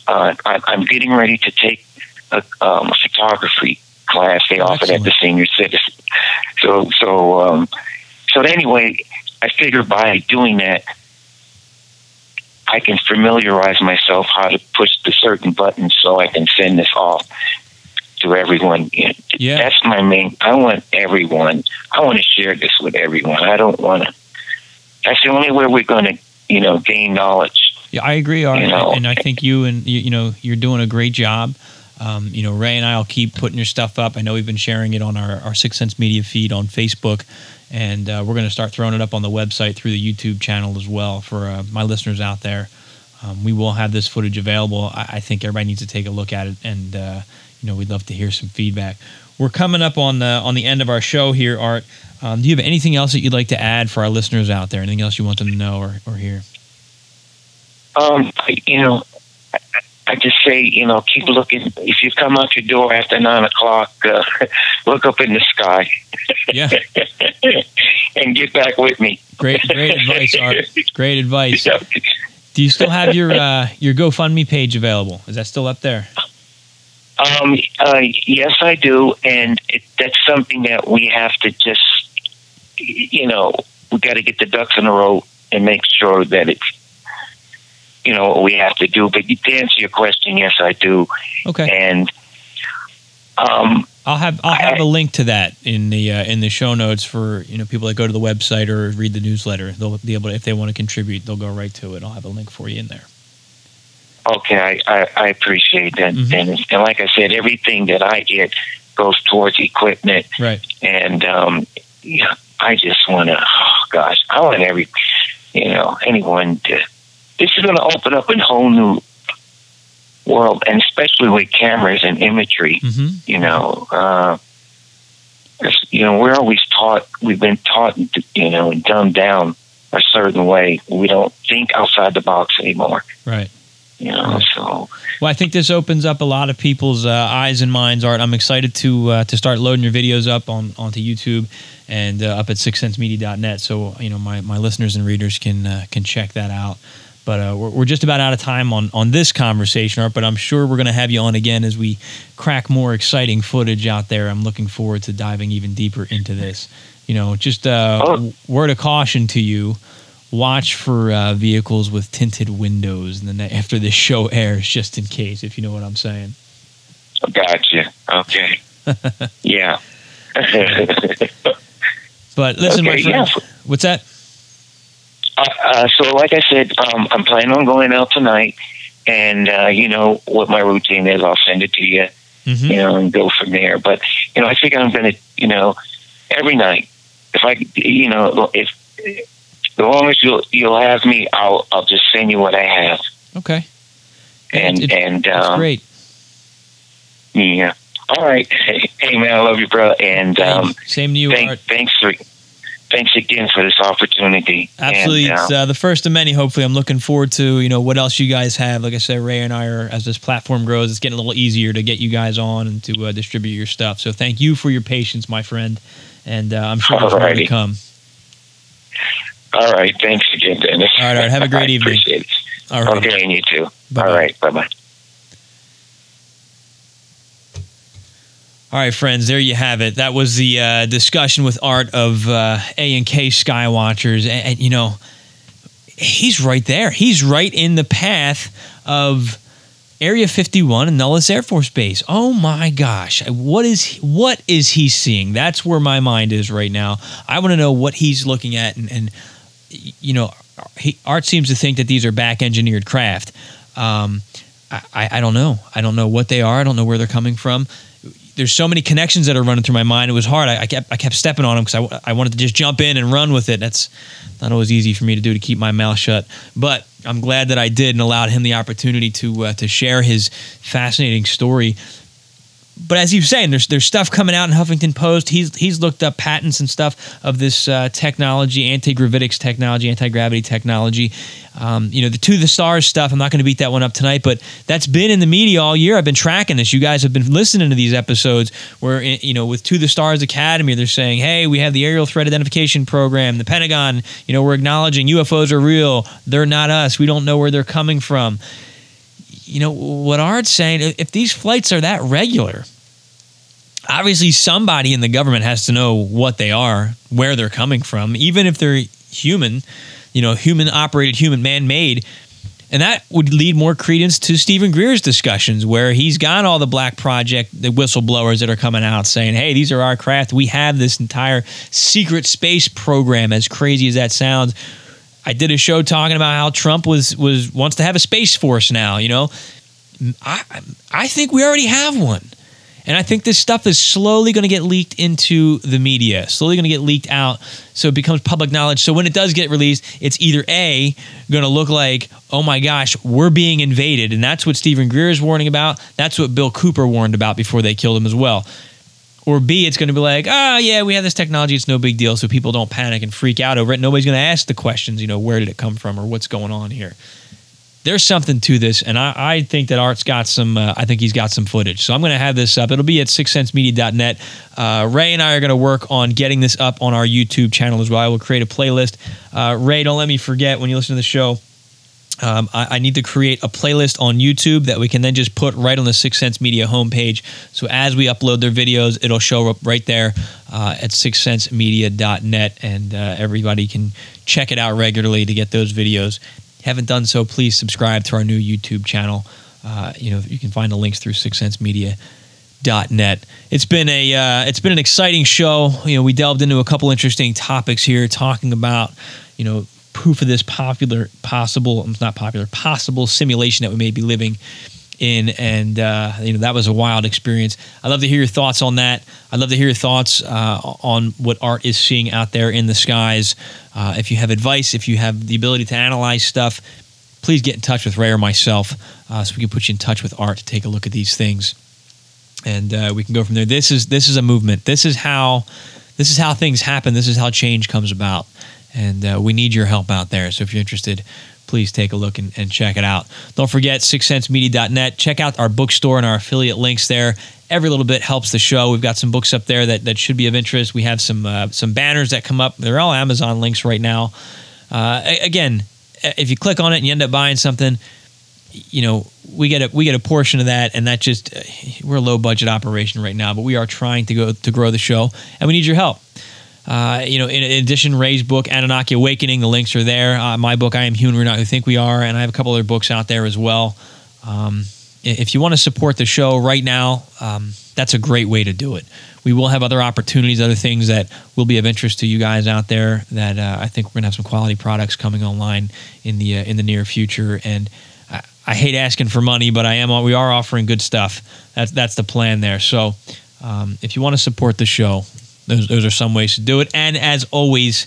Uh, I, I'm getting ready to take a, um, a photography class. They offer it at the senior citizen. So so um, so anyway, I figure by doing that, I can familiarize myself how to push the certain buttons so I can send this off to everyone. Yeah. That's my main. I want everyone. I want to share this with everyone. I don't want to. That's the only way we're going to, you know, gain knowledge. Yeah, I agree, Art, You know. and I think you and you, you know you're doing a great job. Um, you know, Ray and I will keep putting your stuff up. I know we've been sharing it on our, our Six Sense Media feed on Facebook, and uh, we're going to start throwing it up on the website through the YouTube channel as well for uh, my listeners out there. Um, we will have this footage available. I, I think everybody needs to take a look at it, and uh, you know, we'd love to hear some feedback. We're coming up on the on the end of our show here, Art. Um, do you have anything else that you'd like to add for our listeners out there? Anything else you want them to know or, or hear? Um, you know, I, just say, you know, keep looking. If you come out your door after nine o'clock, uh, look up in the sky Yeah. and get back with me. Great, great advice, Art. Great advice. Do you still have your uh, your GoFundMe page available? Is that still up there? Um, uh, yes, I do, and it, that's something that we have to just, you know, we got to get the ducks in a row and make sure that it's, you know, what we have to do. But to answer your question, yes, I do, Okay, and um, I'll have I'll have a link to that in the uh, in the show notes for you know people that go to the website or read the newsletter. They'll be able to, if they want to contribute, they'll go right to it. I'll have a link for you in there. okay, I, I, I appreciate that, Mhm. and, and like I said, everything that I get goes towards equipment, Right. and um, yeah, I just want to, oh gosh, I want every, you know, anyone to. This is going to open up a whole new world, and especially with cameras and imagery. hmm You know, uh, you know, we're always taught. We've been taught, you know, and dumbed down a certain way. We don't think outside the box anymore. Right. You know, so Well, I think this opens up a lot of people's uh, eyes and minds. Art, I'm excited to uh, to start loading your videos up on onto YouTube and uh, up at sixsensemedia.net, so you know my, my listeners and readers can uh, can check that out. But uh, we're, we're just about out of time on, on this conversation, Art. But I'm sure we're going to have you on again as we crack more exciting footage out there. I'm looking forward to diving even deeper into this. You know, just uh, Oh. word of caution to you: watch for uh, vehicles with tinted windows, and then after this show airs, just in case, if you know what I'm saying. Gotcha. Okay. yeah. But listen, my friend, yeah. what's that? Uh, uh, so, like I said, um, I'm planning on going out tonight, and uh, you know what my routine is. I'll send it to you, Mhm. you know, and go from there. But you know, I think I'm going to, you know, every night, if I, you know, if as long as you'll you'll have me, I'll I'll just send you what I have, Okay, and It- and um, great. yeah. All right, hey man, I love you, bro, and um, Same to you, thank, Art. thanks for thanks again for this opportunity. Absolutely, And, it's uh, uh, the first of many. Hopefully, I'm looking forward to you know what else you guys have. Like I said, Ray and I are as this platform grows, it's getting a little easier to get you guys on and to uh, distribute your stuff. So thank you for your patience, my friend, and uh, I'm sure there's more to come. all right, thanks again, Dennis. All right, all right, have a great evening. All right, Okay, and you too. Bye-bye. All right, bye bye. All right, friends. There you have it. That was the uh, discussion with Art of uh, A and K Skywatchers, and, and you know he's right there. He's right in the path of Area 51 and Nellis Air Force Base. Oh my gosh. What is what is he seeing? That's where my mind is right now. I want to know what he's looking at and, and you know, he, Art seems to think that these are back engineered craft. Um, I, I, I don't know. I don't know what they are. I don't know where they're coming from. There's so many connections that are running through my mind. It was hard. I, I kept I kept stepping on them because I, I wanted to just jump in and run with it. That's not always easy for me to do to keep my mouth shut. But I'm glad that I did and allowed him the opportunity to uh, to share his fascinating story. But as he was saying, there's there's stuff coming out in Huffington Post. He's he's looked up patents and stuff of this uh, technology, anti gravitics technology, anti gravity technology. Um, you know, the to the stars stuff. I'm not going to beat that one up tonight, but that's been in the media all year. I've been tracking this. You guys have been listening to these episodes where eh, you know with to the stars Academy, they're saying, hey, we have the aerial threat identification program. The Pentagon, you know, we're acknowledging UFOs are real. They're not us. We don't know where they're coming from you know what Art's saying. If these flights are that regular, obviously somebody in the government has to know what they are, where they're coming from, even if they're human, you know, human operated, human man made. And that would lead more credence to Steven Greer's discussions, where he's got all the Black Project, the whistleblowers that are coming out saying, hey, these are our craft. We have this entire secret space program, as crazy as that sounds. I did a show talking about how Trump was was wants to have a space force now. You know, I I think we already have one, and I think this stuff is slowly going to get leaked into the media, slowly going to get leaked out, so it becomes public knowledge. So when it does get released, it's either a going to look like, oh my gosh, we're being invaded, and that's what Steven Greer is warning about. That's what Bill Cooper warned about before they killed him as well or B, it's going to be like, oh, yeah, we have this technology. It's no big deal. So people don't panic and freak out over it. Nobody's going to ask the questions, you know, where did it come from or what's going on here. There's something to this. And I, I think that Art's got some, uh, I think he's got some footage. So I'm going to have this up. It'll be at sixsensemedia.net. Uh, Ray and I are going to work on getting this up on our YouTube channel as well. I will create a playlist. Uh, Ray, don't let me forget when you listen to the show. Um, I, I need to create a playlist on YouTube that we can then just put right on the Six Sense Media homepage. So as we upload their videos, it'll show up right there uh, at sixsensemedia.net, and uh, everybody can check it out regularly to get those videos. Haven't done so? Please subscribe to our new YouTube channel. Uh, you know you can find the links through sixsensemedia.net. It's been a uh, it's been an exciting show. You know we delved into a couple interesting topics here, talking about you know proof of this popular possible it's not popular possible simulation that we may be living in. And uh, you know that was a wild experience. I'd love to hear your thoughts on that. I'd love to hear your thoughts uh, on what art is seeing out there in the skies. Uh, if you have advice if you have the ability to analyze stuff please get in touch with ray or myself uh, so we can put you in touch with art to take a look at these things. And uh, we can go from there. This is this is a movement. This is how this is how things happen. This is how change comes about and uh, we need your help out there. So if you're interested, please take a look and, and check it out. Don't forget sixsensemedia.net. Check out our bookstore and our affiliate links there. Every little bit helps the show. We've got some books up there that, that should be of interest. We have some uh, some banners that come up. They're all Amazon links right now. Uh, again, if you click on it and you end up buying something, you know we get a we get a portion of that, and that just we're a low budget operation right now, but we are trying to go to grow the show, and we need your help. Uh, you know, in, addition, Ray's book, Anunnaki Awakening, the links are there. Uh, my book, I Am Human, We're Not Who Think We Are, and I have a couple other books out there as well. Um, if you want to support the show right now, um, that's a great way to do it. We will have other opportunities, other things that will be of interest to you guys out there. That uh, I think we're gonna have some quality products coming online in the uh, in the near future. And I, I, hate asking for money, but I am we are offering good stuff. That's that's the plan there. So um, if you want to support the show, those those are some ways to do it. And as always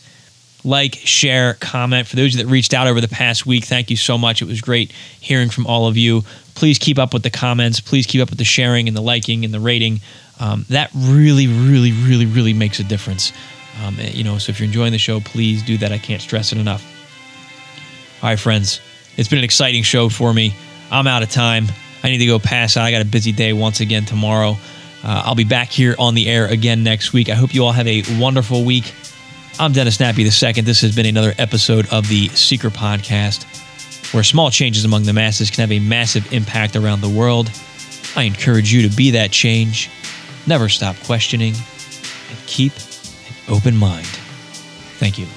like, share, comment. For those that reached out over the past week, thank you so much. It was great hearing from all of you. Please keep up with the comments. Please keep up with the sharing and the liking and the rating. Um, that really, really, really, really makes a difference. Um, eh, you know, so if you're enjoying the show, please do that. I can't stress it enough. All right, friends, it's been an exciting show for me. I'm out of time. I need to go pass out. I got a busy day once again tomorrow. Uh, I'll be back here on the air again next week. I hope you all have a wonderful week. I'm Dennis Nappi II. This has been another episode of the Seeker Podcast, where small changes among the masses can have a massive impact around the world. I encourage you to be that change, never stop questioning, and keep an open mind. Thank you.